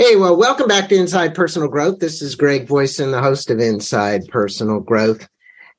Hey, well, welcome back to Inside Personal Growth. This is Greg Voisen, the host of Inside Personal Growth.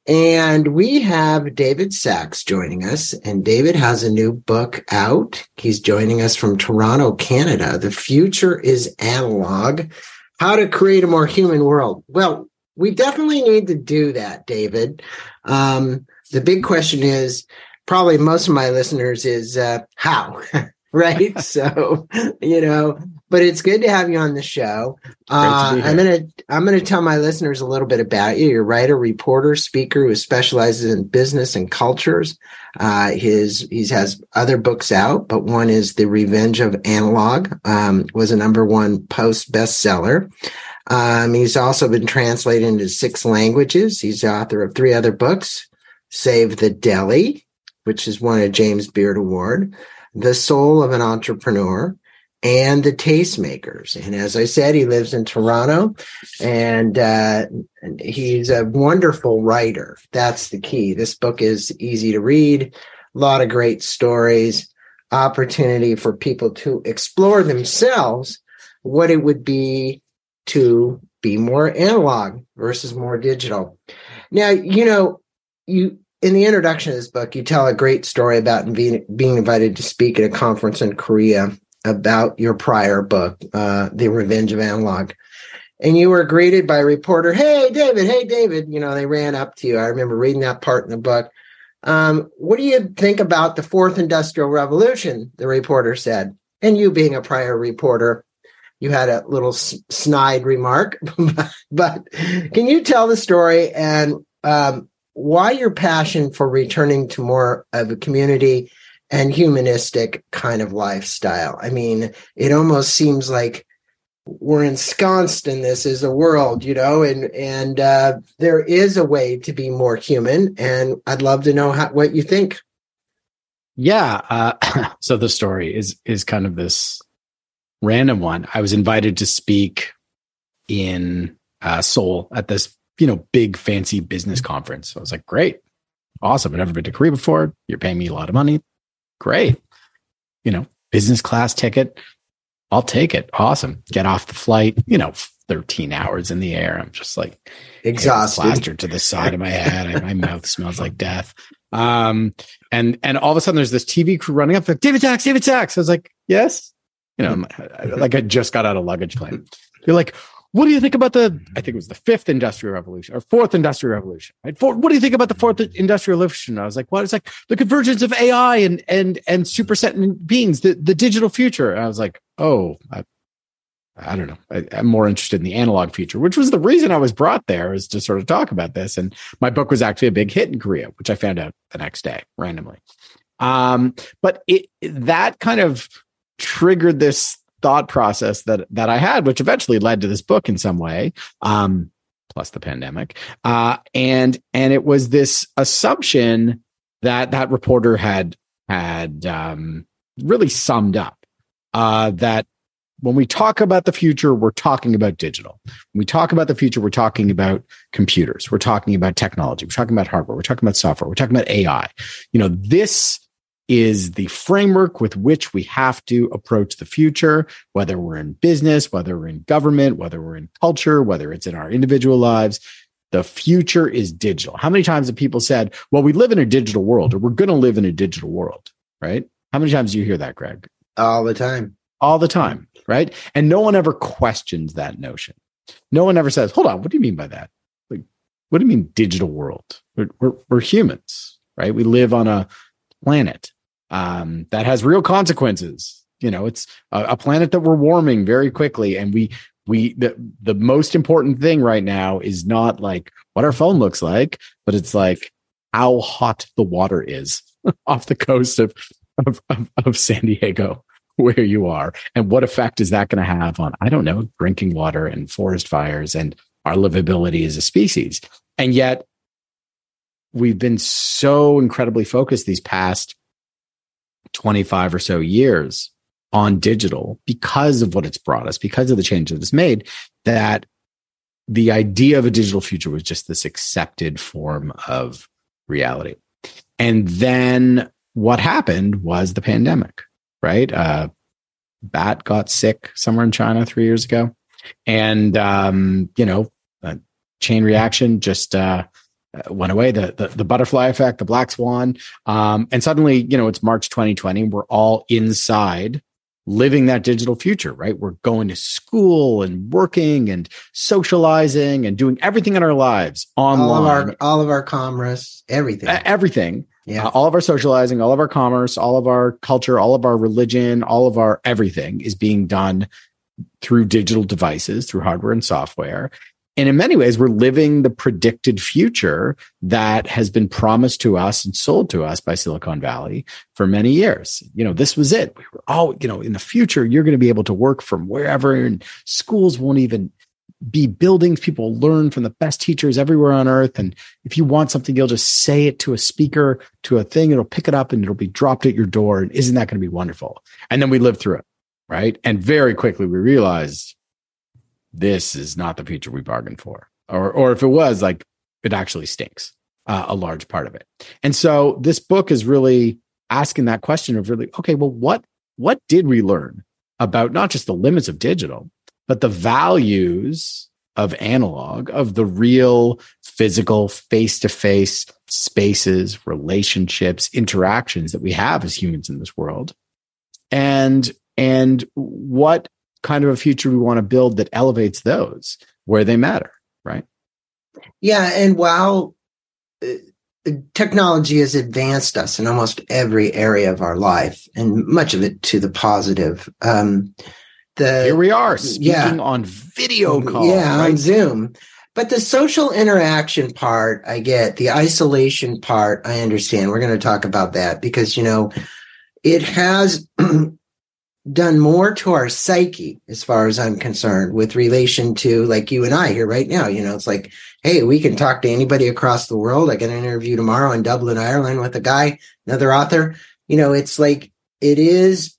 And we have David Sax joining us. And David has a new book out. He's joining us from Toronto, Canada. The future is analog. How to create a more human world. Well, we definitely need to do that, David. Um, the big question is probably most of my listeners is uh, how, right? so, you know, but it's good to have you on the show. Uh, I'm gonna I'm gonna tell my listeners a little bit about you. You're a writer, reporter, speaker who specializes in business and cultures. Uh, his he has other books out, but one is The Revenge of Analog. Um, was a number one post bestseller. Um, he's also been translated into six languages. He's the author of three other books: Save the Deli, which is won a James Beard Award, The Soul of an Entrepreneur and the tastemakers. And as I said, he lives in Toronto and, uh, he's a wonderful writer. That's the key. This book is easy to read, a lot of great stories, opportunity for people to explore themselves what it would be to be more analog versus more digital. Now, you know, you in the introduction of this book, you tell a great story about being, being invited to speak at a conference in Korea about your prior book, uh, The Revenge of Analog. And you were greeted by a reporter, Hey, David, hey, David. You know, they ran up to you. I remember reading that part in the book. Um, what do you think about the fourth industrial revolution? The reporter said. And you being a prior reporter, you had a little snide remark, but can you tell the story and um, why your passion for returning to more of a community and humanistic kind of lifestyle. I mean, it almost seems like we're ensconced in this as a world, you know, and and uh, there is a way to be more human. And I'd love to know how, what you think. Yeah. Uh, so the story is is kind of this random one. I was invited to speak in uh, Seoul at this, you know, big fancy business conference. So I was like, great, awesome. I've never been to Korea before. You're paying me a lot of money great. You know, business class ticket. I'll take it. Awesome. Get off the flight, you know, 13 hours in the air. I'm just like exhausted, plastered to the side of my head. my mouth smells like death. Um, and, and all of a sudden there's this TV crew running up like David Sax, David Sax. I was like, yes, you know, like I just got out of luggage claim. You're like, what do you think about the i think it was the fifth industrial revolution or fourth industrial revolution right For, what do you think about the fourth industrial revolution i was like well it's like the convergence of ai and and and super sentient beings the, the digital future and i was like oh I, I don't know. I, am more interested in the analog future, which was the reason I was brought there is to sort of talk about this. And my book was actually a big hit in Korea, which I found out the next day randomly. Um, but it, that kind of triggered this thought process that that I had, which eventually led to this book in some way. Um, plus the pandemic, uh, and and it was this assumption that that reporter had had um, really summed up uh, that when we talk about the future, we're talking about digital. When we talk about the future, we're talking about computers. We're talking about technology. We're talking about hardware. We're talking about software. We're talking about AI. You know, this is the framework with which we have to approach the future, whether we're in business, whether we're in government, whether we're in culture, whether it's in our individual lives. The future is digital. How many times have people said, well, we live in a digital world or we're going to live in a digital world, right? How many times do you hear that, Greg? All the time. All the time, right? And no one ever questions that notion. No one ever says, hold on, what do you mean by that? Like, what do you mean digital world? We're, we're, we're humans, right? We live on a planet um, that has real consequences. You know, it's a, a planet that we're warming very quickly, and we we the the most important thing right now is not like what our phone looks like, but it's like how hot the water is off the coast of of, of, of San Diego where you are and what effect is that going to have on i don't know drinking water and forest fires and our livability as a species and yet we've been so incredibly focused these past 25 or so years on digital because of what it's brought us, because of the change that it's made, that the idea of a digital future was just this accepted form of reality. And then what happened was the pandemic, right? Uh, bat got sick somewhere in China three years ago, and um, you know, chain reaction just uh, went away. The, the, the butterfly effect, the black swan, um, and suddenly, you know, it's March 2020. We're all inside living that digital future, right? We're going to school and working and socializing and doing everything in our lives online. All of our, all of our commerce, everything. Uh, everything. Yeah. Uh, all of our socializing, all of our commerce, all of our culture, all of our religion, all of our everything is being done through digital devices, through hardware and software. And in many ways, we're living the predicted future that has been promised to us and sold to us by Silicon Valley for many years. You know, this was it. We were all, you know, in the future, you're going to be able to work from wherever and schools won't even be buildings. People learn from the best teachers everywhere on earth. And if you want something, you'll just say it to a speaker, to a thing. It'll pick it up and it'll be dropped at your door. And isn't that going to be wonderful? And then we lived through it. Right. And very quickly we realized this is not the future we bargained for. Or, or if it was, like it actually stinks, uh, a large part of it. And so this book is really asking that question of really, okay, well, what, what did we learn about not just the limits of digital, but the values of analog, of the real physical face to face spaces, relationships, interactions that we have as humans in this world. And, and what kind of a future we want to build that elevates those where they matter, right? Yeah. And while uh, technology has advanced us in almost every area of our life and much of it to the positive, um, the, here we are speaking yeah, on video call. Yeah, right? on Zoom. But the social interaction part, I get. The isolation part, I understand. We're going to talk about that because, you know, it has done more to our psyche, as far as I'm concerned, with relation to like you and I here right now. You know, it's like, hey, we can talk to anybody across the world. I get an interview tomorrow in Dublin, Ireland with a guy, another author. You know, it's like, it is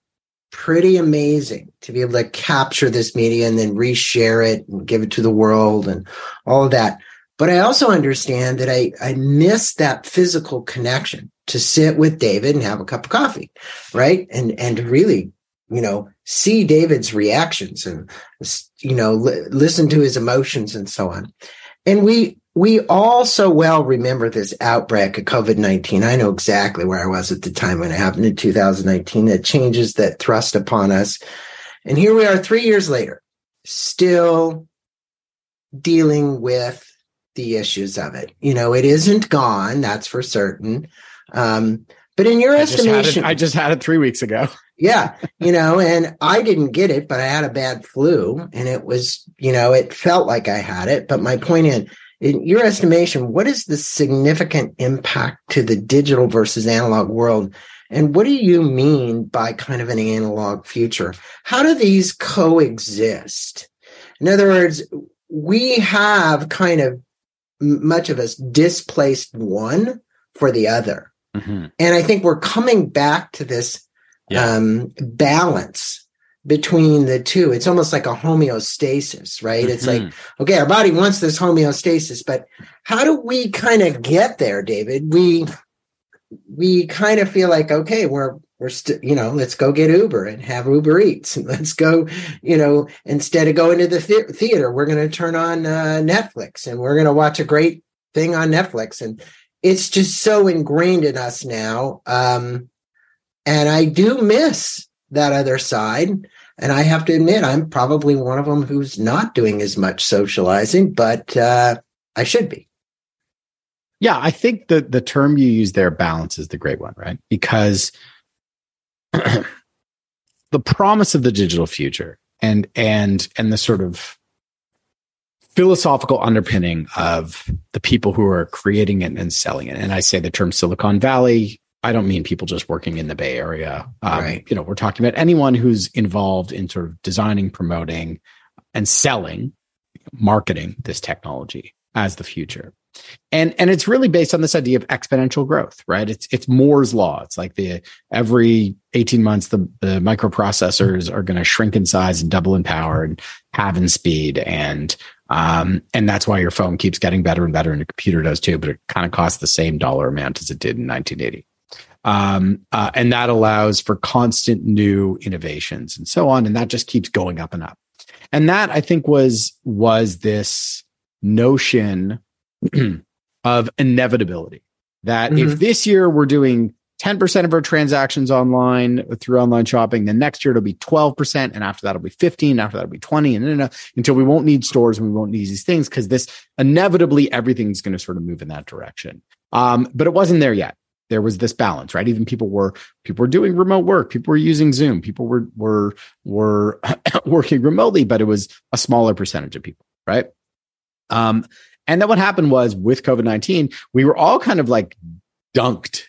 pretty amazing to be able to capture this media and then reshare it and give it to the world and all of that. But I also understand that I, I miss that physical connection to sit with David and have a cup of coffee, right? And, and really you know, see David's reactions and, you know, li- listen to his emotions and so on. And we, we all so well remember this outbreak of COVID 19. I know exactly where I was at the time when it happened in 2019, the changes that thrust upon us. And here we are three years later, still dealing with the issues of it. You know, it isn't gone, that's for certain. Um, but in your I estimation, just it, I just had it three weeks ago. Yeah, you know, and I didn't get it, but I had a bad flu, and it was, you know, it felt like I had it. But my point in, in your estimation, what is the significant impact to the digital versus analog world? And what do you mean by kind of an analog future? How do these coexist? In other words, we have kind of much of us displaced one for the other. Mm-hmm. And I think we're coming back to this yeah. um, balance between the two. It's almost like a homeostasis, right? Mm-hmm. It's like, mm-hmm. okay, our body wants this homeostasis, but how do we kind of get there, David? We, we kind of feel like, okay, we're, we're still, you know, let's go get Uber and have Uber Eats. And let's go, you know, instead of going to the theater, we're going to turn on uh, Netflix and we're going to watch a great thing on Netflix. And it's just so ingrained in us now. Um, and I do miss that other side. And I have to admit, I'm probably one of them who's not doing as much socializing, but uh, I should be. Yeah, I think the the term you use there, balance, is the great one, right? Because the promise of the digital future and and and the sort of philosophical underpinning of the people who are creating it and selling it. And I say the term Silicon Valley. I don't mean people just working in the Bay Area. Um, right. You know, we're talking about anyone who's involved in sort of designing, promoting, and selling, marketing this technology as the future. And and it's really based on this idea of exponential growth, right? It's it's Moore's law. It's like the every 18 months the, the microprocessors are going to shrink in size and double in power and halve in speed and um, and that's why your phone keeps getting better and better, and your computer does too, but it kind of costs the same dollar amount as it did in 1980. Um, uh, and that allows for constant new innovations and so on. And that just keeps going up and up. And that I think was, was this notion of inevitability that mm-hmm. if this year we're doing 10% of our transactions online through online shopping. Then next year it'll be 12%. And after that, it'll be 15. After that, it'll be 20 and no, until we won't need stores and we won't need these things because this inevitably everything's going to sort of move in that direction. Um, but it wasn't there yet. There was this balance, right? Even people were people were doing remote work, people were using Zoom, people were were were working remotely, but it was a smaller percentage of people, right? Um, and then what happened was with COVID 19, we were all kind of like dunked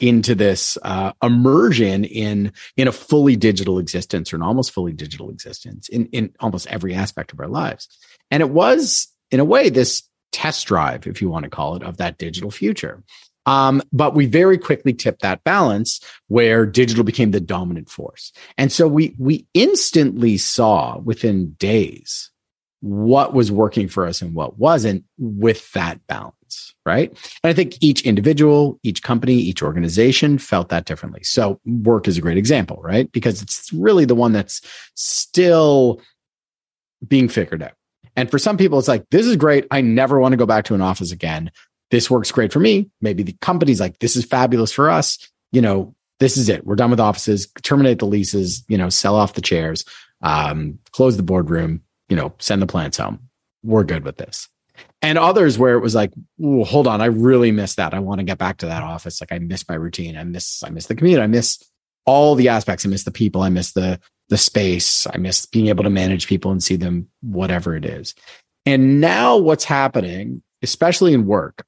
into this uh, immersion in in a fully digital existence or an almost fully digital existence in in almost every aspect of our lives and it was in a way this test drive if you want to call it of that digital future um, but we very quickly tipped that balance where digital became the dominant force and so we we instantly saw within days what was working for us and what wasn't with that balance right? And I think each individual, each company, each organization felt that differently. So work is a great example, right? Because it's really the one that's still being figured out. And for some people, it's like, this is great. I never want to go back to an office again. This works great for me. Maybe the company's like, this is fabulous for us. You know, this is it. We're done with offices, terminate the leases, you know, sell off the chairs, um, close the boardroom, you know, send the plants home. We're good with this and others where it was like, hold on, I really miss that. I want to get back to that office. Like I miss my routine. I miss, I miss the commute. I miss all the aspects. I miss the people. I miss the, the space. I miss being able to manage people and see them, whatever it is. And now what's happening, especially in work,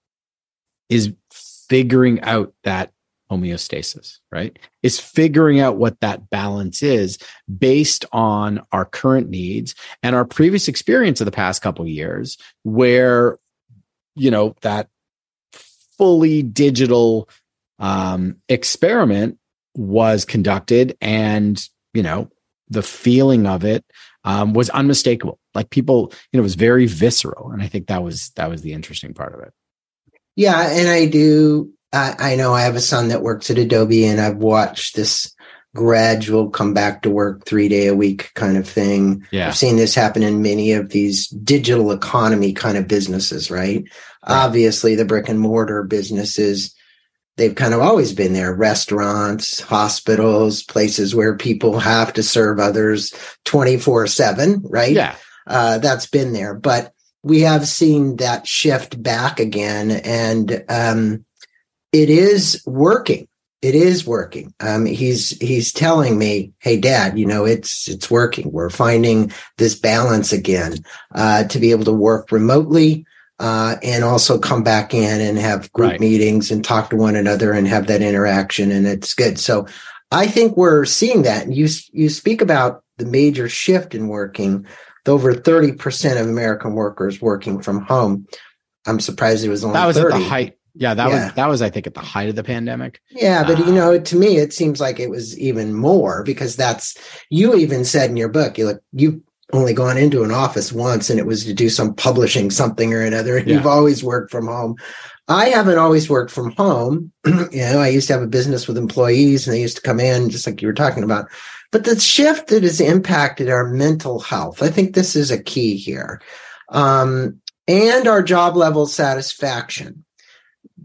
is figuring out that homeostasis, right? Is figuring out what that balance is based on our current needs and our previous experience of the past couple years where, you know, that fully digital um, experiment was conducted and, you know, the feeling of it um, was unmistakable. Like people, you know, it was very visceral. And I think that was, that was the interesting part of it. Yeah. And I do I, I know I have a son that works at Adobe and I've watched this gradual come back to work three day a week kind of thing. Yeah. I've seen this happen in many of these digital economy kind of businesses, right? right? Obviously, the brick and mortar businesses, they've kind of always been there restaurants, hospitals, places where people have to serve others 24 7, right? Yeah. Uh, that's been there. But we have seen that shift back again. And, um, it is working. It is working. Um, he's he's telling me, "Hey, Dad, you know it's it's working. We're finding this balance again uh, to be able to work remotely uh, and also come back in and have group right. meetings and talk to one another and have that interaction, and it's good." So, I think we're seeing that. You you speak about the major shift in working. Over thirty percent of American workers working from home. I'm surprised it was only that was 30. at the height yeah, that yeah. was that was I think at the height of the pandemic. Yeah, but uh, you know, to me it seems like it was even more because that's you even said in your book, you look you only gone into an office once and it was to do some publishing something or another and yeah. you've always worked from home. I haven't always worked from home. you know, I used to have a business with employees and they used to come in just like you were talking about. But the shift that has impacted our mental health, I think this is a key here. Um, and our job level satisfaction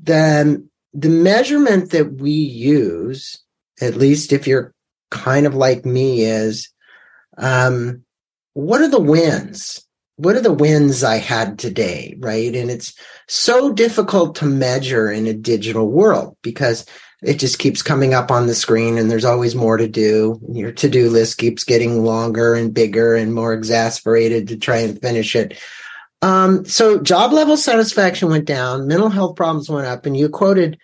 the the measurement that we use, at least if you're kind of like me, is um, what are the wins? What are the wins I had today? Right. And it's so difficult to measure in a digital world because it just keeps coming up on the screen and there's always more to do. Your to do list keeps getting longer and bigger and more exasperated to try and finish it. Um, so job level satisfaction went down, mental health problems went up, and you quoted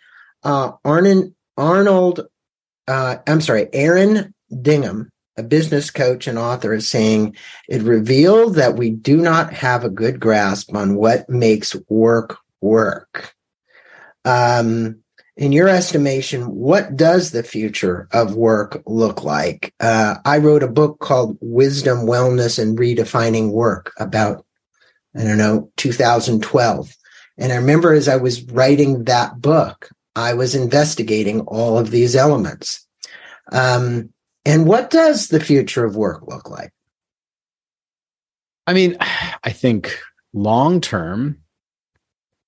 uh, Arnon, Arnold, uh, I'm sorry, Aaron Dignan, a business coach and author, is saying it revealed that we do not have a good grasp on what makes work work. Um, in your estimation, what does the future of work look like? Uh, I wrote a book called Wisdom, Wellness, and Redefining Work about I don't know, 2012. And I remember as I was writing that book, I was investigating all of these elements. Um, and what does the future of work look like? I mean, I think long term,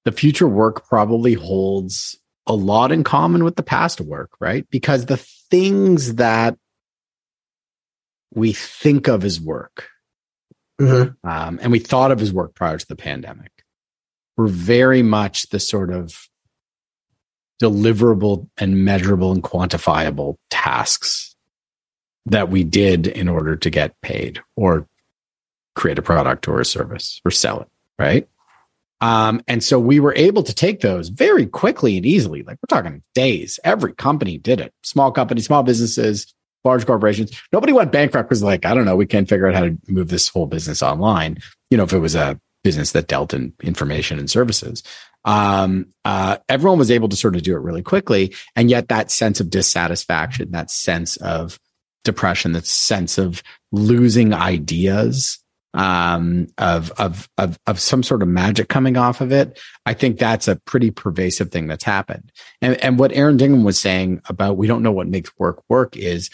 the future work probably holds a lot in common with the past work, right? Because the things that we think of as work, mm-hmm. um, and we thought of as work prior to the pandemic, were very much the sort of deliverable and measurable and quantifiable tasks that we did in order to get paid or create a product or a service or sell it, right? Um, and so we were able to take those very quickly and easily. Like we're talking days. Every company did it. Small companies, small businesses, large corporations. Nobody went bankrupt because like, I don't know, we can't figure out how to move this whole business online. You know, if it was a business that dealt in information and services. Um, uh, everyone was able to sort of do it really quickly. And yet that sense of dissatisfaction, that sense of depression, that sense of losing ideas, um, of, of, of, of some sort of magic coming off of it. I think that's a pretty pervasive thing that's happened. And, and what Aaron Dignan was saying about we don't know what makes work work is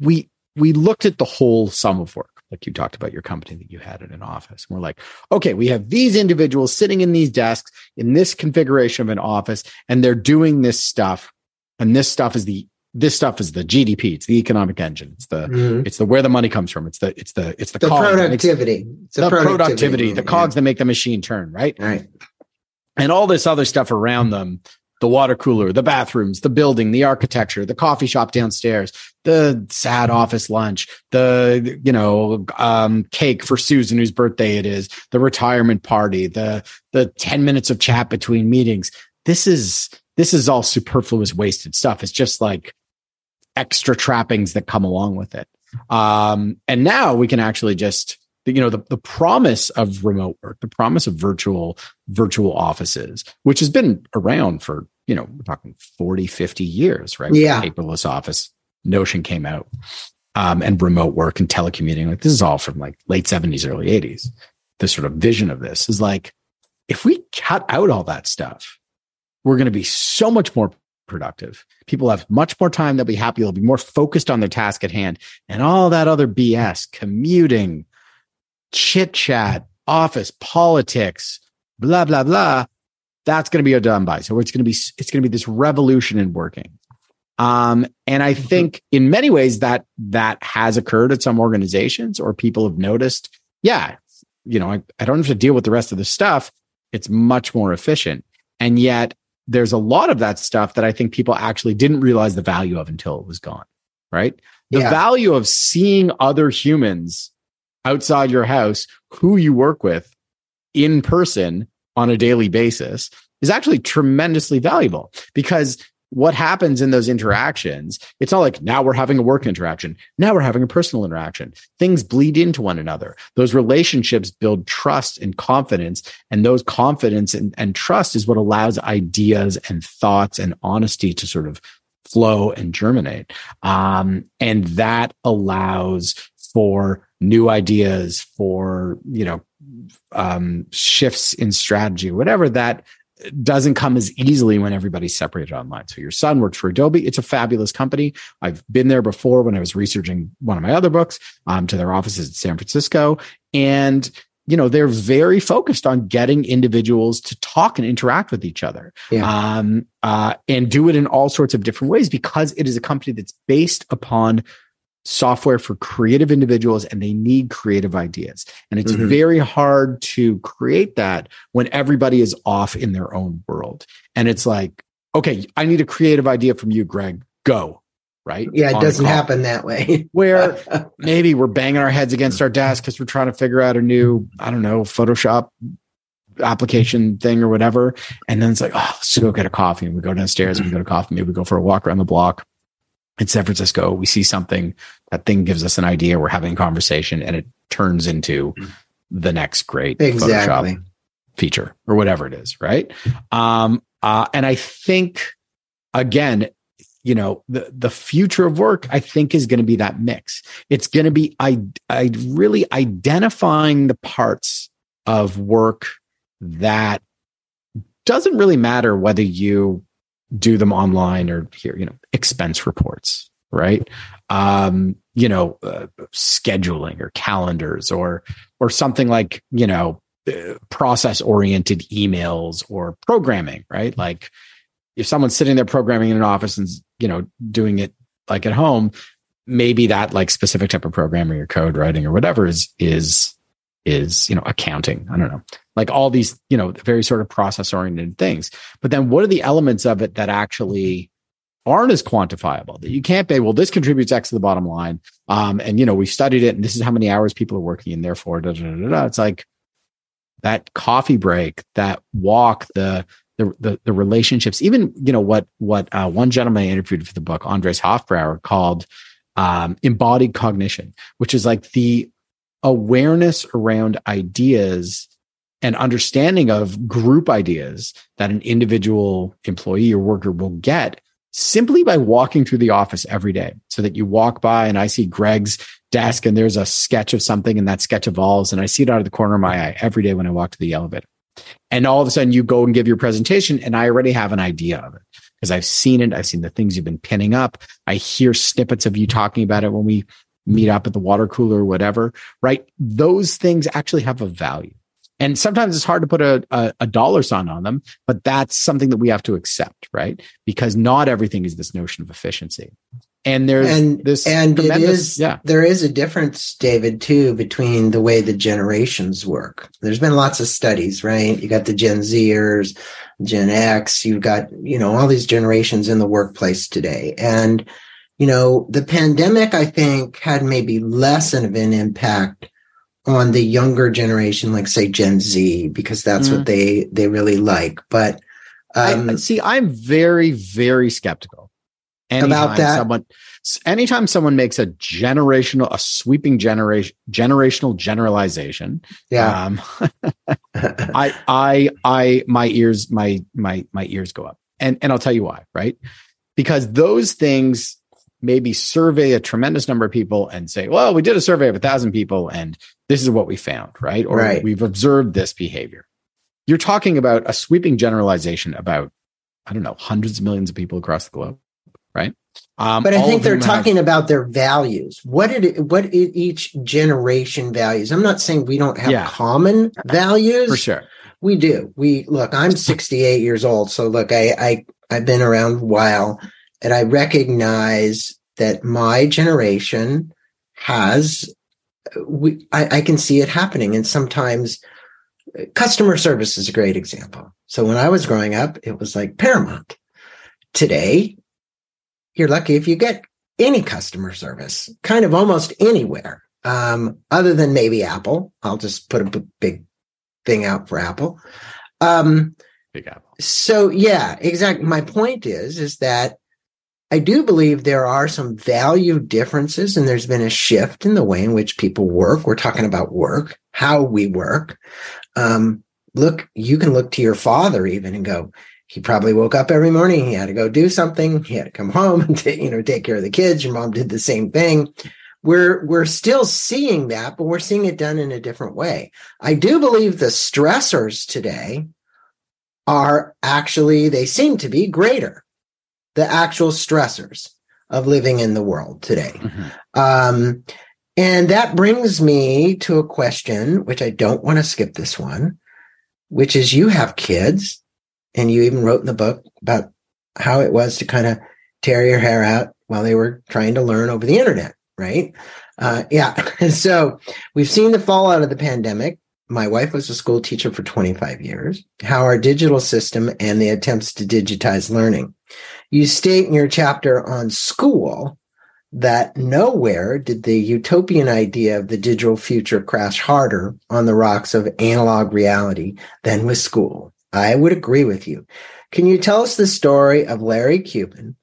we, we looked at the whole sum of work. Like you talked about your company that you had in an office. And we're like, okay, we have these individuals sitting in these desks in this configuration of an office, and they're doing this stuff. And this stuff is the this stuff is the GDP. It's the economic engine. It's the mm-hmm. it's the where the money comes from. It's the it's the it's the, the productivity. It's the, productivity, productivity the cogs yeah. that make the machine turn, right? Right. And all this other stuff around them, the water cooler, the bathrooms, the building, the architecture, the coffee shop downstairs, the sad office lunch, the you know um, cake for Susan whose birthday it is, the retirement party, the the 10 minutes of chat between meetings. This is this is all superfluous wasted stuff. It's just like extra trappings that come along with it. Um, and now we can actually just, you know, the, the promise of remote work, the promise of virtual, virtual offices, which has been around for, you know, we're talking 40, 50 years, right? Yeah. Paperless office notion came out. Um, and remote work and telecommuting. Like this is all from like late 70s, early 80s. The sort of vision of this is like, if we cut out all that stuff, we're going to be so much more productive. People have much more time. They'll be happy. They'll be more focused on their task at hand and all that other BS, commuting, chit chat, office, politics, blah, blah, blah. That's going to be a done by. So it's going to be, it's going to be this revolution in working. Um, and I mm-hmm. think in many ways that that has occurred at some organizations or people have noticed, yeah, you know, I, I don't have to deal with the rest of the stuff. It's much more efficient. And yet there's a lot of that stuff that I think people actually didn't realize the value of until it was gone. Right. The yeah. value of seeing other humans outside your house who you work with in person on a daily basis is actually tremendously valuable because what happens in those interactions, it's not like now we're having a work interaction. Now we're having a personal interaction. Things bleed into one another. Those relationships build trust and confidence. And those confidence and, and trust is what allows ideas and thoughts and honesty to sort of flow and germinate. Um, and that allows for new ideas, for, you know, um, shifts in strategy, whatever that doesn't come as easily when everybody's separated online. So your son works for Adobe. It's a fabulous company. I've been there before when I was researching one of my other books um, to their offices in San Francisco. And, you know, they're very focused on getting individuals to talk and interact with each other yeah. um, uh, and do it in all sorts of different ways because it is a company that's based upon software for creative individuals and they need creative ideas. And it's mm-hmm. very hard to create that when everybody is off in their own world. And it's like, okay, I need a creative idea from you, Greg. Go. Right. Yeah, it doesn't happen that way. where maybe we're banging our heads against our desk because we're trying to figure out a new, I don't know, Photoshop application thing or whatever. And then it's like, oh, let's go get a coffee. And we go downstairs and we go to coffee. Maybe we go for a walk around the block in San Francisco, we see something, that thing gives us an idea, we're having a conversation, and it turns into the next great exactly. Photoshop feature or whatever it is, right? Um, uh, and I think again, you know, the the future of work, I think, is going to be that mix. It's going to be I I really identifying the parts of work that doesn't really matter whether you do them online or here, you know, expense reports, right? Um, you know, uh, scheduling or calendars or or something like, you know, uh, process oriented emails or programming, right? Like if someone's sitting there programming in an office and you know doing it like at home, maybe that like specific type of programming or code writing or whatever is is is you know accounting. I don't know. Like all these you know very sort of process oriented things. But then what are the elements of it that actually aren't as quantifiable? That you can't say well this contributes x to the bottom line um and you know we studied it and this is how many hours people are working and therefore da, da, da, da. it's like that coffee break that walk the the, the, the relationships. Even you know what what uh, one gentleman I interviewed for the book andres hofbrauer called um, embodied cognition which is like the awareness around ideas and understanding of group ideas that an individual employee or worker will get simply by walking through the office every day so that you walk by and I see Greg's desk and there's a sketch of something and that sketch evolves and I see it out of the corner of my eye every day when I walk to the elevator. And all of a sudden you go and give your presentation and I already have an idea of it because I've seen it. I've seen the things you've been pinning up. I hear snippets of you talking about it when we meet up at the water cooler or whatever, right? Those things actually have a value. And sometimes it's hard to put a, a, a, dollar sign on them, but that's something that we have to accept, right? Because not everything is this notion of efficiency. And there's and, this and it is, yeah. there is a difference, David, too, between the way the generations work. There's been lots of studies, right? You got the Gen Zers, Gen X, you've got, you know, all these generations in the workplace today. And you know, the pandemic, I think, had maybe less of an impact on the younger generation, like say Gen Z, because that's mm. what they they really like. But um, I, see, I'm very very skeptical anytime about that. Someone, anytime someone makes a generational, a sweeping generation generational generalization, yeah, um, I I I my ears my my my ears go up, and and I'll tell you why, right? Because those things maybe survey a tremendous number of people and say, well, we did a survey of a thousand people and this is what we found, right? Or right. we've observed this behavior. You're talking about a sweeping generalization about, I don't know, hundreds of millions of people across the globe, right? Um, but I think they're talking have, about their values. What did it, what each generation values? I'm not saying we don't have yeah, common values. For sure. We do. We look, I'm 68 years old. So look, I, I, I've been around a while and I recognize that my generation has, we, I, I can see it happening. And sometimes customer service is a great example. So when I was growing up, it was like paramount. Today, you're lucky if you get any customer service, kind of almost anywhere, um, other than maybe Apple. I'll just put a b- big thing out for Apple. Um, big Apple. So yeah, exactly. My point is, is that I do believe there are some value differences and there's been a shift in the way in which people work. We're talking about work, how we work. Um, look, you can look to your father even and go, he probably woke up every morning. He had to go do something. He had to come home and t- you know take care of the kids. Your mom did the same thing. We're we're still seeing that, but we're seeing it done in a different way. I do believe the stressors today are actually they seem to be greater the actual stressors of living in the world today. Mm-hmm. Um, and that brings me to a question, which I don't want to skip this one, which is you have kids and you even wrote in the book about how it was to kind of tear your hair out while they were trying to learn over the internet, right? Uh, yeah. so we've seen the fallout of the pandemic. My wife was a school teacher for 25 years, how our digital system and the attempts to digitize learning you state in your chapter on school that nowhere did the utopian idea of the digital future crash harder on the rocks of analog reality than with school. I would agree with you. Can you tell us the story of Larry Cuban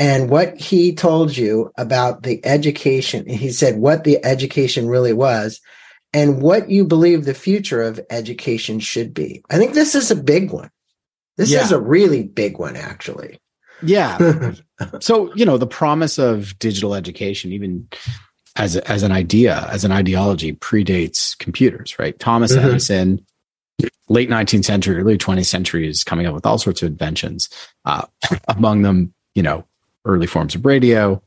and what he told you about the education? He said what the education really was and what you believe the future of education should be. I think this is a big one. This yeah. is a really big one, actually. Yeah. so, you know, the promise of digital education, even as, as an idea, as an ideology, predates computers, right? Thomas mm-hmm. Edison late 19th century, early 20th century is coming up with all sorts of inventions. Uh, among them, you know, early forms of radio,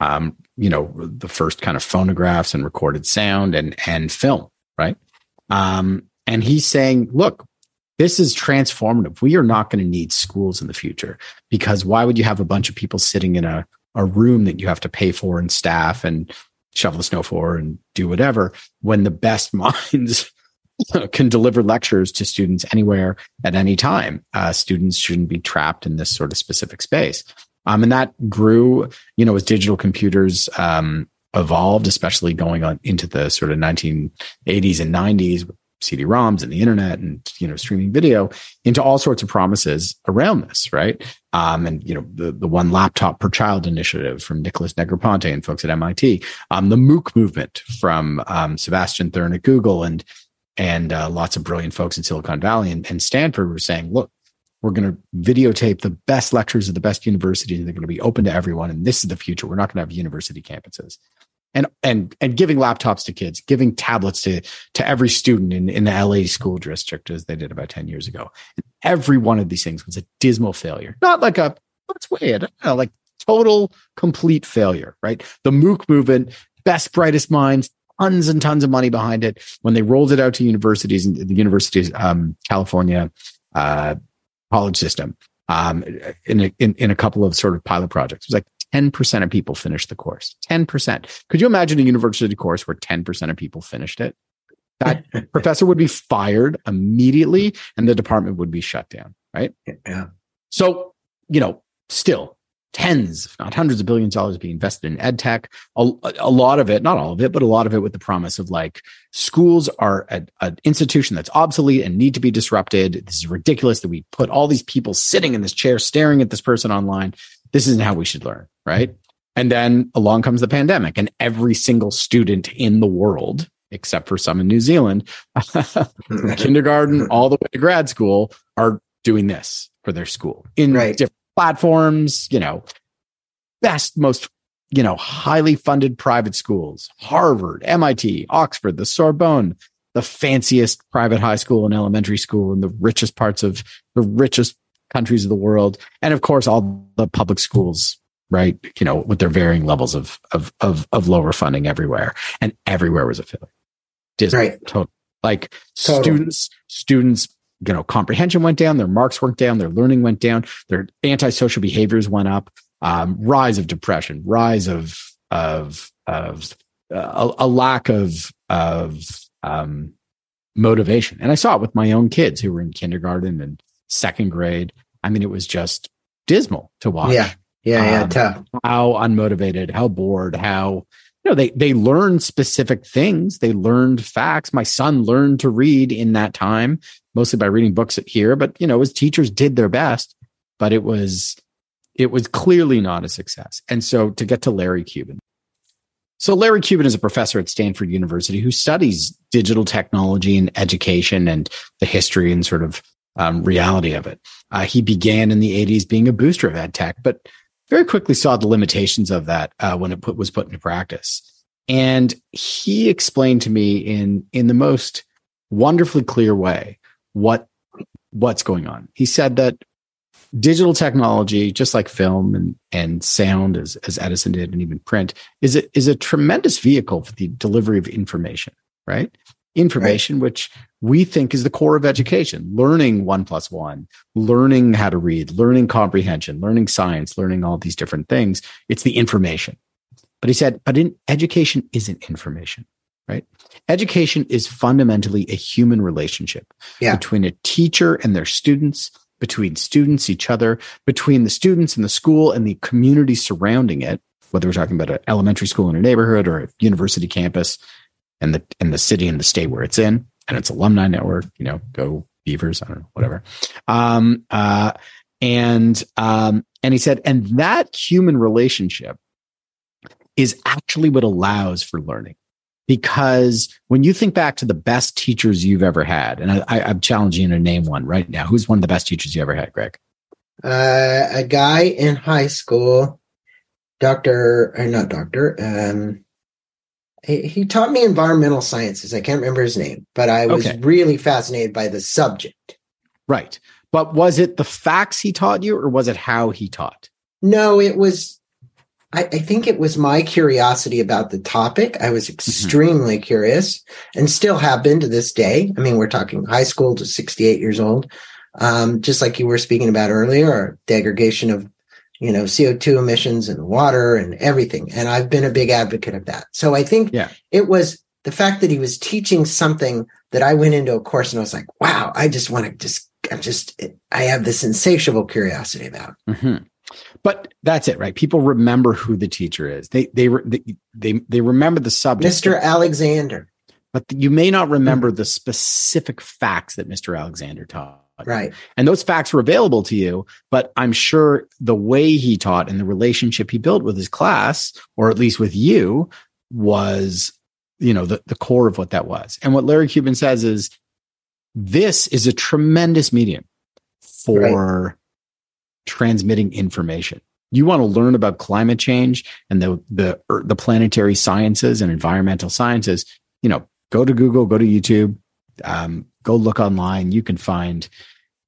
um, you know, the first kind of phonographs and recorded sound and and film, right? Um, and he's saying, look, this is transformative. We are not going to need schools in the future because why would you have a bunch of people sitting in a, a room that you have to pay for and staff and shovel the snow for and do whatever when the best minds can deliver lectures to students anywhere at any time. Uh, students shouldn't be trapped in this sort of specific space. Um, and that grew, you know, as digital computers um, evolved, especially going on into the sort of 1980s and 90s CD-ROMs and the internet and you know streaming video into all sorts of promises around this, right? Um, and you know the the one laptop per child initiative from Nicholas Negroponte and folks at MIT, um, the MOOC movement from um, Sebastian Thrun at Google and and uh, lots of brilliant folks in Silicon Valley and, and Stanford were saying, look, we're going to videotape the best lectures of the best universities. And they're going to be open to everyone. And this is the future. We're not going to have university campuses and and and giving laptops to kids, giving tablets to to every student in in the LA school district as they did about ten years ago. And every one of these things was a dismal failure. Not like a let's weigh it, know, like total complete failure. Right? The MOOC movement, best brightest minds, tons and tons of money behind it. When they rolled it out to universities the universities, um, California uh, college system, um, in a, in, in a couple of sort of pilot projects. It was like 10% of people finished the course. 10%. Could you imagine a university course where 10% of people finished it? That professor would be fired immediately and the department would be shut down, right? Yeah. So, you know, still tens, if not hundreds of billions of dollars being invested in ed tech. A, a, lot of it, not all of it, but a lot of it with the promise of like schools are an institution that's obsolete and need to be disrupted. This is ridiculous that we put all these people sitting in this chair staring at this person online this isn't how we should learn, right? And then along comes the pandemic, and every single student in the world, except for some in New Zealand, kindergarten all the way to grad school, are doing this for their school in right. different platforms, you know, best, most, you know, highly funded private schools, Harvard, MIT, Oxford, the Sorbonne, the fanciest private high school and elementary school in the richest parts of the richest countries of the world, and of course all the public schools, right? You know, with their varying levels of of of, of lower funding everywhere, and everywhere was a failure. Disney, right? Total. Like total. students, students, you know, comprehension went down, their marks went down, their learning went down, their antisocial behaviors went up. Um, rise of depression, rise of of of uh, a, a, lack of of um, motivation, and I saw it with my own kids who were in kindergarten and second grade. I mean, it was just dismal to watch. Yeah. Yeah. Yeah. Um, tough. How unmotivated, how bored, how, you know, they, they learned specific things. They learned facts. My son learned to read in that time, mostly by reading books here, but, you know, his teachers did their best, but it was, it was clearly not a success. And so to get to Larry Cuban. So Larry Cuban is a professor at Stanford University who studies digital technology and education and the history and sort of um, reality of it. Uh, he began in the 80s being a booster of ed tech, but very quickly saw the limitations of that uh, when it put, was put into practice. And he explained to me in in the most wonderfully clear way what what's going on. He said that digital technology, just like film and, and sound, as, as Edison did, and even print, is a, is a tremendous vehicle for the delivery of information, right? Information, right. which we think is the core of education learning one plus one learning how to read learning comprehension learning science learning all these different things it's the information but he said but in education isn't information right education is fundamentally a human relationship yeah. between a teacher and their students between students each other between the students and the school and the community surrounding it whether we're talking about an elementary school in a neighborhood or a university campus and the and the city and the state where it's in and its alumni network, you know, go Beavers, I don't know, whatever. Um, uh, and, um, and he said, and that human relationship is actually what allows for learning. Because when you think back to the best teachers you've ever had, and I, am challenging you to name one right now. Who's one of the best teachers you ever had, Greg? Uh, a guy in high school, Doctor, or not Doctor, um, He, he taught me environmental sciences. I can't remember his name, but I was Okay. really fascinated by the subject. Right. But was it the facts he taught you or was it how he taught? No, it was. I, I think it was my curiosity about the topic. I was extremely curious, and still have been to this day. I mean, we're talking high school to sixty-eight years old. Um, just like you were speaking about earlier, or degradation of you know CO2 emissions and water and everything. And I've been a big advocate of that. So I think Yeah. it was the fact that he was teaching something that I went into a course and I was like, wow, I just want to just, I'm just, I have this insatiable curiosity about. Mhm. But that's it, right? People remember who the teacher is. They they they they, they remember the subject, Mr. Alexander. but you may not remember mm-hmm. the specific facts that Mr. Alexander taught. Right. And those facts were available to you, but I'm sure the way he taught and the relationship he built with his class, or at least with you, was, you know, the, the core of what that was. And what Larry Cuban says is this is a tremendous medium for transmitting information. You want to learn about climate change and the the er, the planetary sciences and environmental sciences, you know, go to Google, go to YouTube, um, go look online. You can find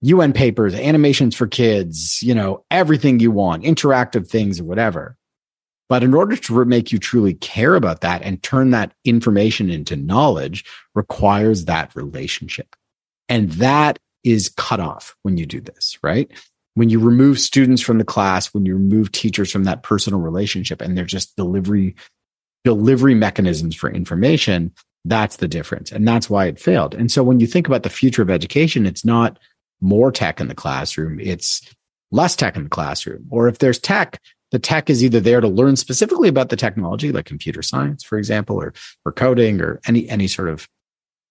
UN papers, animations for kids, you know, everything you want, interactive things or whatever. But in order to make you truly care about that and turn that information into knowledge requires that relationship. And that is cut off when you do this, right? When you remove students from the class, when you remove teachers from that personal relationship and they're just delivery, delivery mechanisms for information, that's the difference. And that's why it failed. And so when you think about the future of education, it's not more tech in the classroom, it's less tech in the classroom. Or if there's tech, the tech is either there to learn specifically about the technology, like computer science, for example, or, or coding or any, any sort of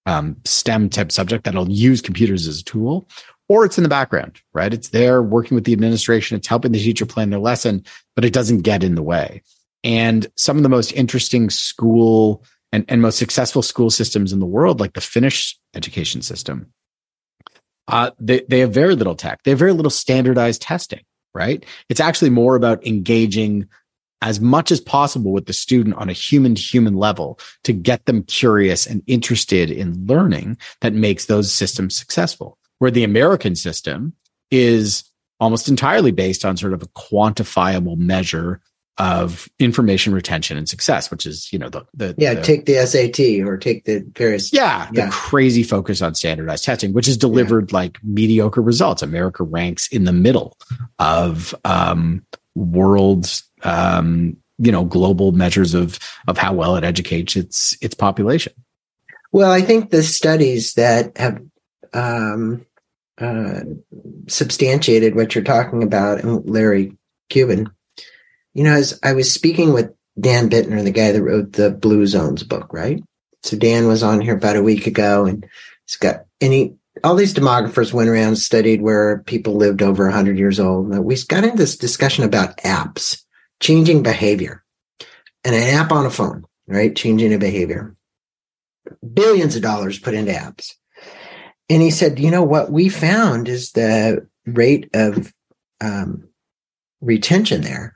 um, STEM type subject that'll use computers as a tool, or it's in the background, right? It's there working with the administration. It's helping the teacher plan their lesson, but it doesn't get in the way. And some of the most interesting school and, and most successful school systems in the world, like the Finnish education system, uh, they, they have very little tech. They have very little standardized testing, right? It's actually more about engaging as much as possible with the student on a human to human level to get them curious and interested in learning that makes those systems successful. Where the American system is almost entirely based on sort of a quantifiable measure of information retention and success, which is, you know, the, the Yeah. the- take the SAT or take the various. yeah, the crazy focus on standardized testing, which has delivered like mediocre results. America ranks in the middle of um, world's, um, you know, global measures of of how well it educates its its population. Well, I think the studies that have um, uh, substantiated what you're talking about, and Larry Cuban, you know, as I was speaking with Dan Buettner, the guy that wrote the Blue Zones book, right? So Dan was on here about a week ago, and he's got any all these demographers went around studied where people lived over 100 years old. We got into this discussion about apps, changing behavior, and an app on a phone, right? Changing a behavior billions of dollars put into apps. And he said, you know, what we found is the rate of um, retention there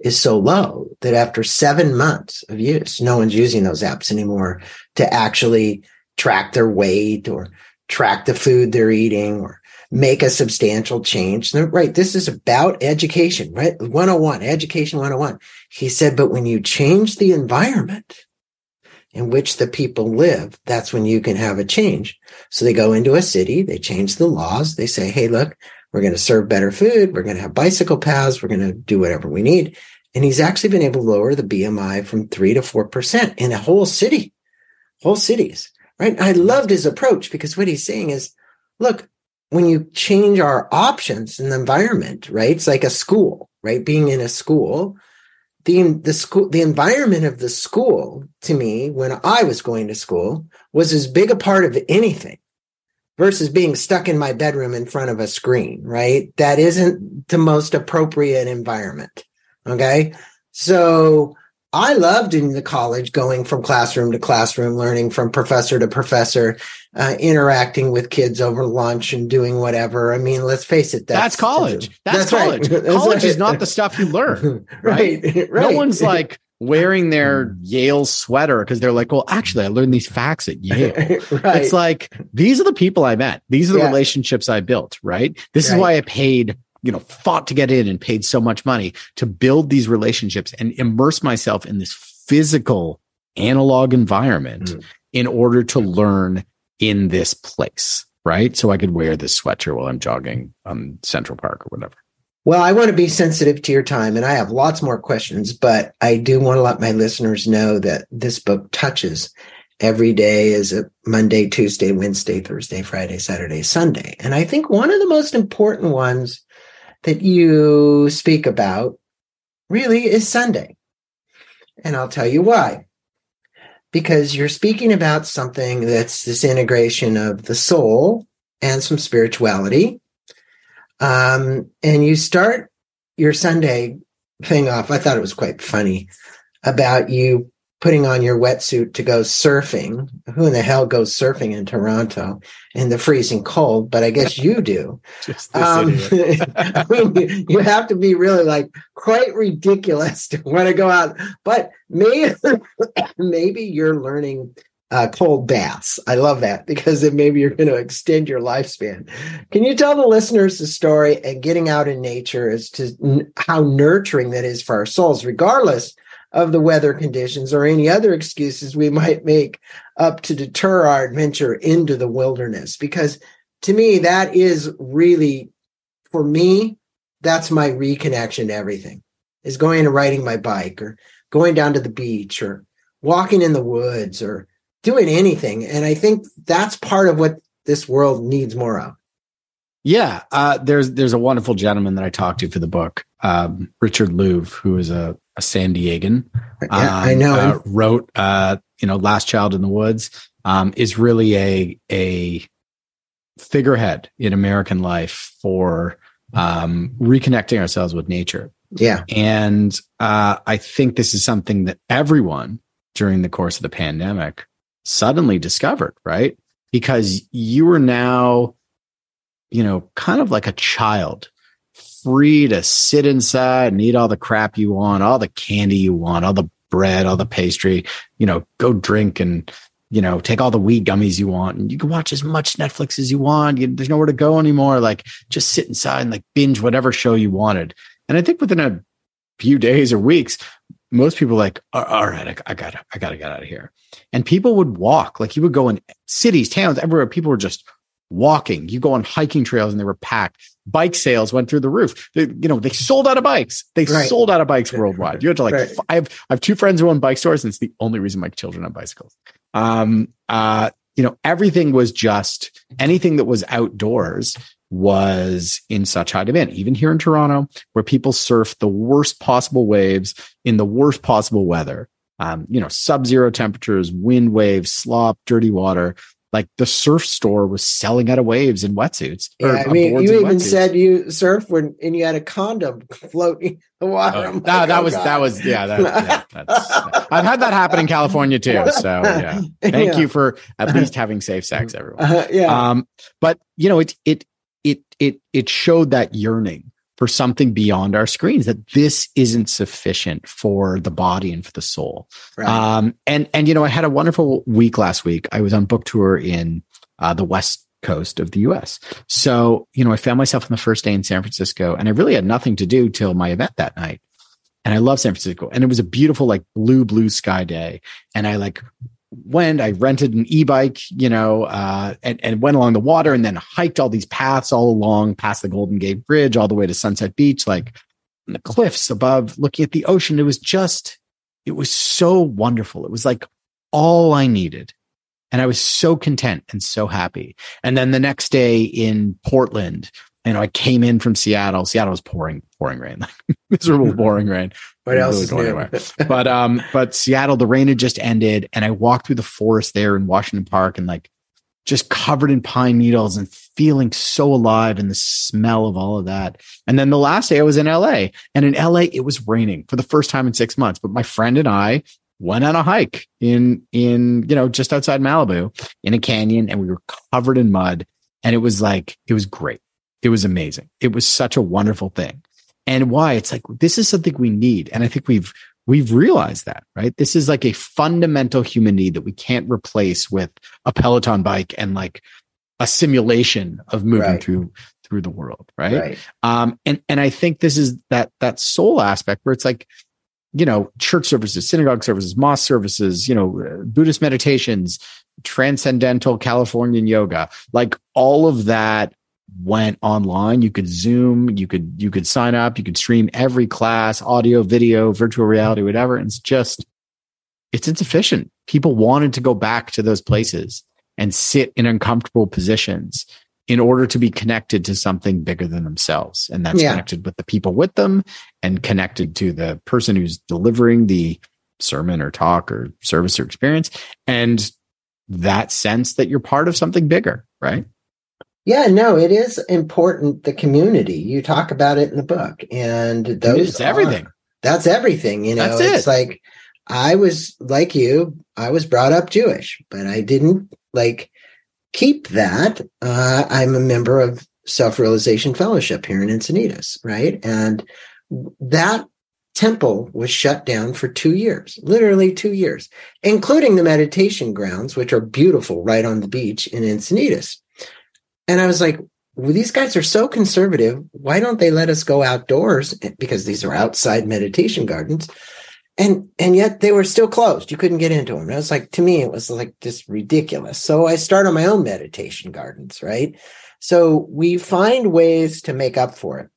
is so low that after seven months of use, no one's using those apps anymore to actually track their weight or track the food they're eating or make a substantial change. Right. This is about education, right? 101, education 101. He said, but when you change the environment, in which the people live, that's when you can have a change. So they go into a city, they change the laws, they say, hey, look, we're going to serve better food, we're going to have bicycle paths, we're going to do whatever we need. And he's actually been able to lower the BMI from three to 4% in a whole city, whole cities, right? I loved his approach because what he's saying is, look, when you change our options in the environment, right? It's like a school, right? Being in a school, the the school the environment of the school to me when I was going to school was as big a part of anything versus being stuck in my bedroom in front of a screen, right? That isn't the most appropriate environment. Okay. So I loved in the college going from classroom to classroom, learning from professor to professor, uh, interacting with kids over lunch and doing whatever. I mean, let's face it. That's, college. That's, right. college. That's college is right. not the stuff you learn. right. Right. No one's like, wearing their Yale sweater because they're like, well, actually, I learned these facts at Yale. right. It's like these are the people I met. These are the Yeah. relationships I built, right? This Right. is why I paid, you know, fought to get in and paid so much money to build these relationships and immerse myself in this physical analog environment Mm. in order to learn in this place, right? So I could wear this sweatshirt while I'm jogging on Central Park or whatever. Well, I want to be sensitive to your time and I have lots more questions, but I do want to let my listeners know that this book touches every day is a Monday, Tuesday, Wednesday, Thursday, Friday, Saturday, Sunday. And I think one of the most important ones that you speak about really is Sunday. And I'll tell you why. Because you're speaking about something that's this integration of the soul and some spirituality. Um, and you start your Sunday thing off. I thought it was quite funny about you putting on your wetsuit to go surfing. Who in the hell goes surfing in Toronto in the freezing cold? But I guess you do. Um. I mean, you- you have to be really like quite ridiculous to want to go out. But maybe, maybe you're learning uh, cold baths. I love that because then maybe you're going to extend your lifespan. Can you tell the listeners the story and getting out in nature as to n- how nurturing that is for our souls, regardless of the weather conditions or any other excuses we might make up to deter our adventure into the wilderness? Because to me, that is really, for me, that's my reconnection to everything is going and riding my bike or going down to the beach or walking in the woods or doing anything. And I think that's part of what this world needs more of. Yeah, uh, there's there's a wonderful gentleman that I talked to for the book, um, Richard Louv, who is a, a San Diegan. Yeah, I um, know uh, wrote, uh, you know, Last Child in the Woods. Um, is really a a figurehead in American life for um, reconnecting ourselves with nature. Yeah. And uh, I think this is something that everyone during the course of the pandemic suddenly discovered, right? Because you are now, you know, kind of like a child, free to sit inside and eat all the crap you want, all the candy you want, all the bread, all the pastry, you know, go drink and, you know, take all the weed gummies you want. And you can watch as much Netflix as you want. You, there's nowhere to go anymore. Like just sit inside and like binge whatever show you wanted. And I think within a few days or weeks, most people like, all all right, I, I gotta, I gotta get out of here. And people would walk, like you would go in cities, towns, everywhere. People were just walking. You go on hiking trails and they were packed. Bike sales went through the roof. They, you know, they sold out of bikes. They Right. sold out of bikes worldwide. You had to like, Right. f- I have, I have two friends who own bike stores and it's the only reason my children have bicycles. Um, uh, you know, everything was just anything that was outdoors was in such high demand, even here in Toronto, where people surf the worst possible waves in the worst possible weather. Um, you know, sub-zero temperatures, wind waves, slop, dirty water. Like the surf store was selling out of waves in wetsuits. Yeah, I mean, you even wetsuits. said you surfed when and you had a condom floating in the water. Oh, that, like, that oh, was God. that was yeah, that, yeah that's, I've had that happen in California too. So yeah, thank Yeah. you for at least having safe sex, everyone. Uh, yeah. Um, but you know, it it it it it showed that yearning for something beyond our screens that this isn't sufficient for the body and for the soul. right. Um, and and you know, I had a wonderful week last week. I was on book tour in uh, the West Coast of the U.S. So you know, I found myself on the first day in San Francisco, and I really had nothing to do till my event that night. And I love San Francisco, and it was a beautiful, like blue, blue sky day. And I like went, I rented an e-bike, you know, uh, and, and went along the water and then hiked all these paths all along past the Golden Gate Bridge, all the way to Sunset Beach, like on the cliffs above, looking at the ocean. It was just, it was so wonderful. It was like all I needed. And I was so content and so happy. And then the next day in Portland, you know, I came in from Seattle. Seattle was pouring, pouring rain, like miserable pouring rain what else really is go new? anywhere. but um but Seattle the rain had just ended and I walked through the forest there in Washington Park and like just covered in pine needles and feeling so alive and the smell of all of that. And then the last day I was in LA and in LA it was raining for the first time in 6 months but my friend and I went on a hike in in you know just outside Malibu in a canyon and we were covered in mud and it was like it was great. It was amazing. It was such a wonderful thing and why it's like this is something we need and i think we've we've realized that, right? This is like a fundamental human need that we can't replace with a Peloton bike and like a simulation of moving right. through through the world, right? right? Um, and and I think this is that that soul aspect where it's like, you know, church services, synagogue services, mosque services, you know, Buddhist meditations, transcendental Californian yoga, like all of that went online. You could Zoom, you could you could sign up, you could stream every class, audio, video, virtual reality, whatever. And it's just it's insufficient. People wanted to go back to those places and sit in uncomfortable positions in order to be connected to something bigger than themselves. And that's yeah. connected with the people with them and connected to the person who's delivering the sermon or talk or service or experience. And that sense that you're part of something bigger, right? Yeah, no, it is important. The community you talk about it in the book, and those it's everything. That's everything. You know, that's it's like I was like you. I was brought up Jewish, but I didn't like keep that. Uh, I'm a member of Self Realization Fellowship here in Encinitas, right? And that temple was shut down for two years, literally two years, including the meditation grounds, which are beautiful right on the beach in Encinitas. And I was like, well, these guys are so conservative. Why don't they let us go outdoors? Because these are outside meditation gardens. And, and yet they were still closed. You couldn't get into them. And I was like, to me, it was like just ridiculous. So I started my own meditation gardens, right? So we find ways to make up for it.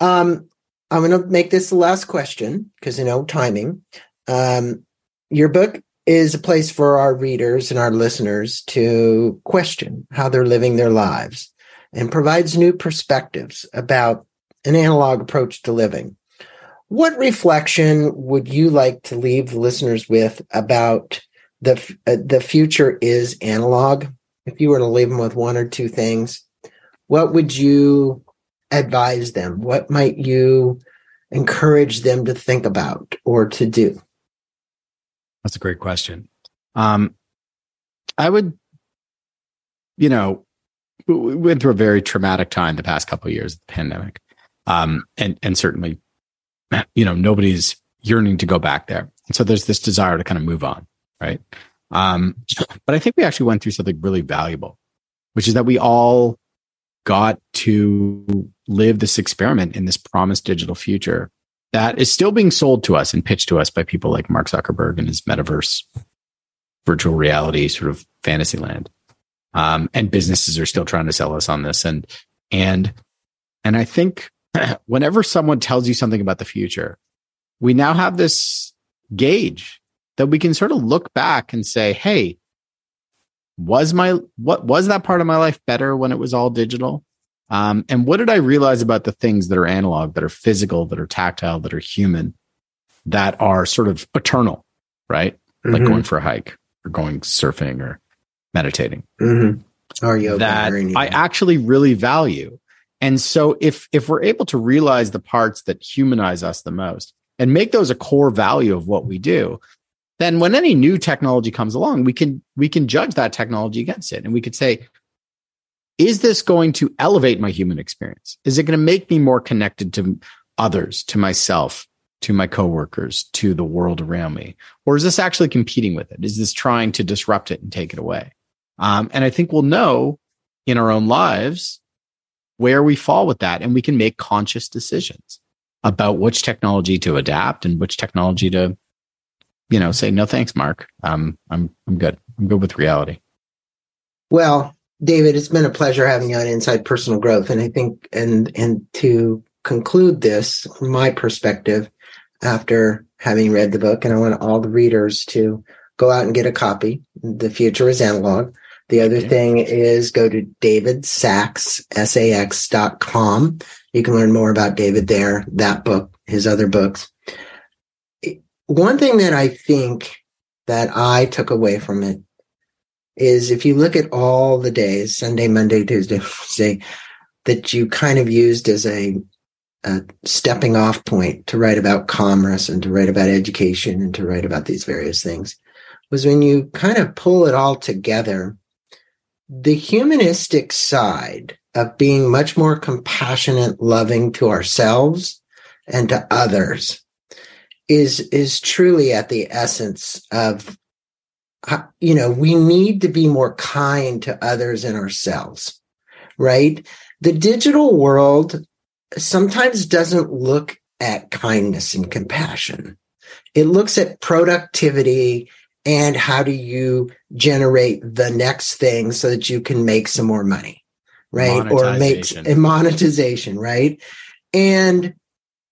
Um, I'm going to make this the last question because, you know, timing. Um, your book is a place for our readers and our listeners to question how they're living their lives and provides new perspectives about an analog approach to living. What reflection would you like to leave the listeners with about the uh, the future is analog? If you were to leave them with one or two things, what would you advise them? What might you encourage them to think about or to do? That's a great question. Um, I would, you know, we went through a very traumatic time the past couple of years, of the pandemic, um, and and certainly, you know, nobody's yearning to go back there, and so there's this desire to kind of move on, right? Um, but I think we actually went through something really valuable, which is that we all got to live this experiment in this promised digital future that is still being sold to us and pitched to us by people like Mark Zuckerberg and his metaverse virtual reality sort of fantasy land. Um, and businesses are still trying to sell us on this. And, and, and I think whenever someone tells you something about the future, we now have this gauge that we can sort of look back and say, Hey, was my, what was that part of my life better when it was all digital? Um, and what did I realize about the things that are analog, that are physical, that are tactile, that are human, that are sort of eternal, right? Mm-hmm. Like going for a hike or going surfing or meditating. Mm-hmm. Or yoga. That I actually really value. And so if if we're able to realize the parts that humanize us the most and make those a core value of what we do, then when any new technology comes along, we can we can judge that technology against it. And we could say, is this going to elevate my human experience? Is it going to make me more connected to others, to myself, to my coworkers, to the world around me? Or is this actually competing with it? Is this trying to disrupt it and take it away? Um, and I think we'll know in our own lives where we fall with that and we can make conscious decisions about which technology to adapt and which technology to, you know, say, no, thanks, Mark. Um, I'm, I'm good. I'm good with reality. Well, David, it's been a pleasure having you on Inside Personal Growth. And I think, and, and to conclude this from my perspective, after having read the book, and I want all the readers to go out and get a copy. The future is analog. The other thing is go to David Sax, S-A-X dot com. You can learn more about David there, that book, his other books. One thing that I think that I took away from it is if you look at all the days, Sunday, Monday, Tuesday, Wednesday, that you kind of used as a, a, stepping off point to write about commerce and to write about education and to write about these various things was when you kind of pull it all together, the humanistic side of being much more compassionate, loving to ourselves and to others is is truly at the essence of you know we need to be more kind to others and ourselves right? The digital world sometimes doesn't look at kindness and compassion. It looks at productivity and how do you generate the next thing so that you can make some more money right? Or make a monetization right? And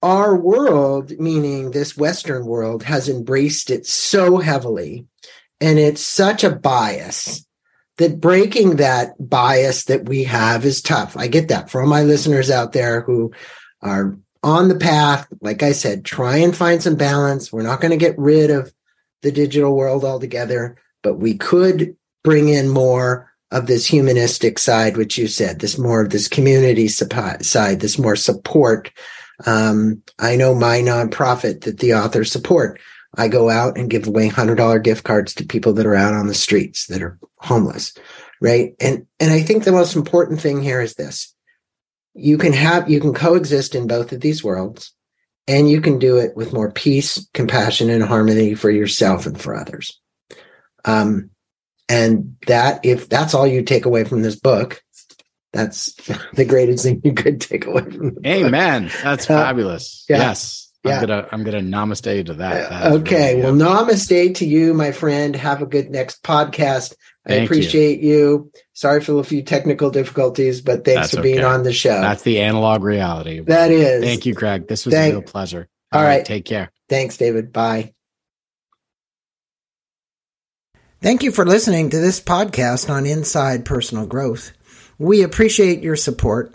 our world meaning this western world has embraced it so heavily and it's such a bias that breaking that bias that we have is tough i get that for all my listeners out there who are on the path like i said try and find some balance we're not going to get rid of the digital world altogether, but we could bring in more of this humanistic side, which you said, this more of this community side, this more support. Um, I know my nonprofit that the authors support. I go out and give away hundred dollar gift cards to people that are out on the streets that are homeless. Right. And, and I think the most important thing here is this. You can have, you can coexist in both of these worlds and you can do it with more peace, compassion, and harmony for yourself and for others. Um, and that, if that's all you take away from this book, that's the greatest thing you could take away from the Amen. Book. That's uh, fabulous. Yeah. Yes. I'm yeah. gonna I'm gonna namaste to that. that okay. Really, well, namaste to you, my friend. Have a good next podcast. I Thank appreciate you. you. Sorry for a few technical difficulties, but thanks That's for being okay. on the show. That's the analog reality. That is. Thank you, Greg. This was Thank- a real pleasure. All, All right. right. Take care. Thanks, David. Bye. Thank you for listening to this podcast on Inside Personal Growth. We appreciate your support.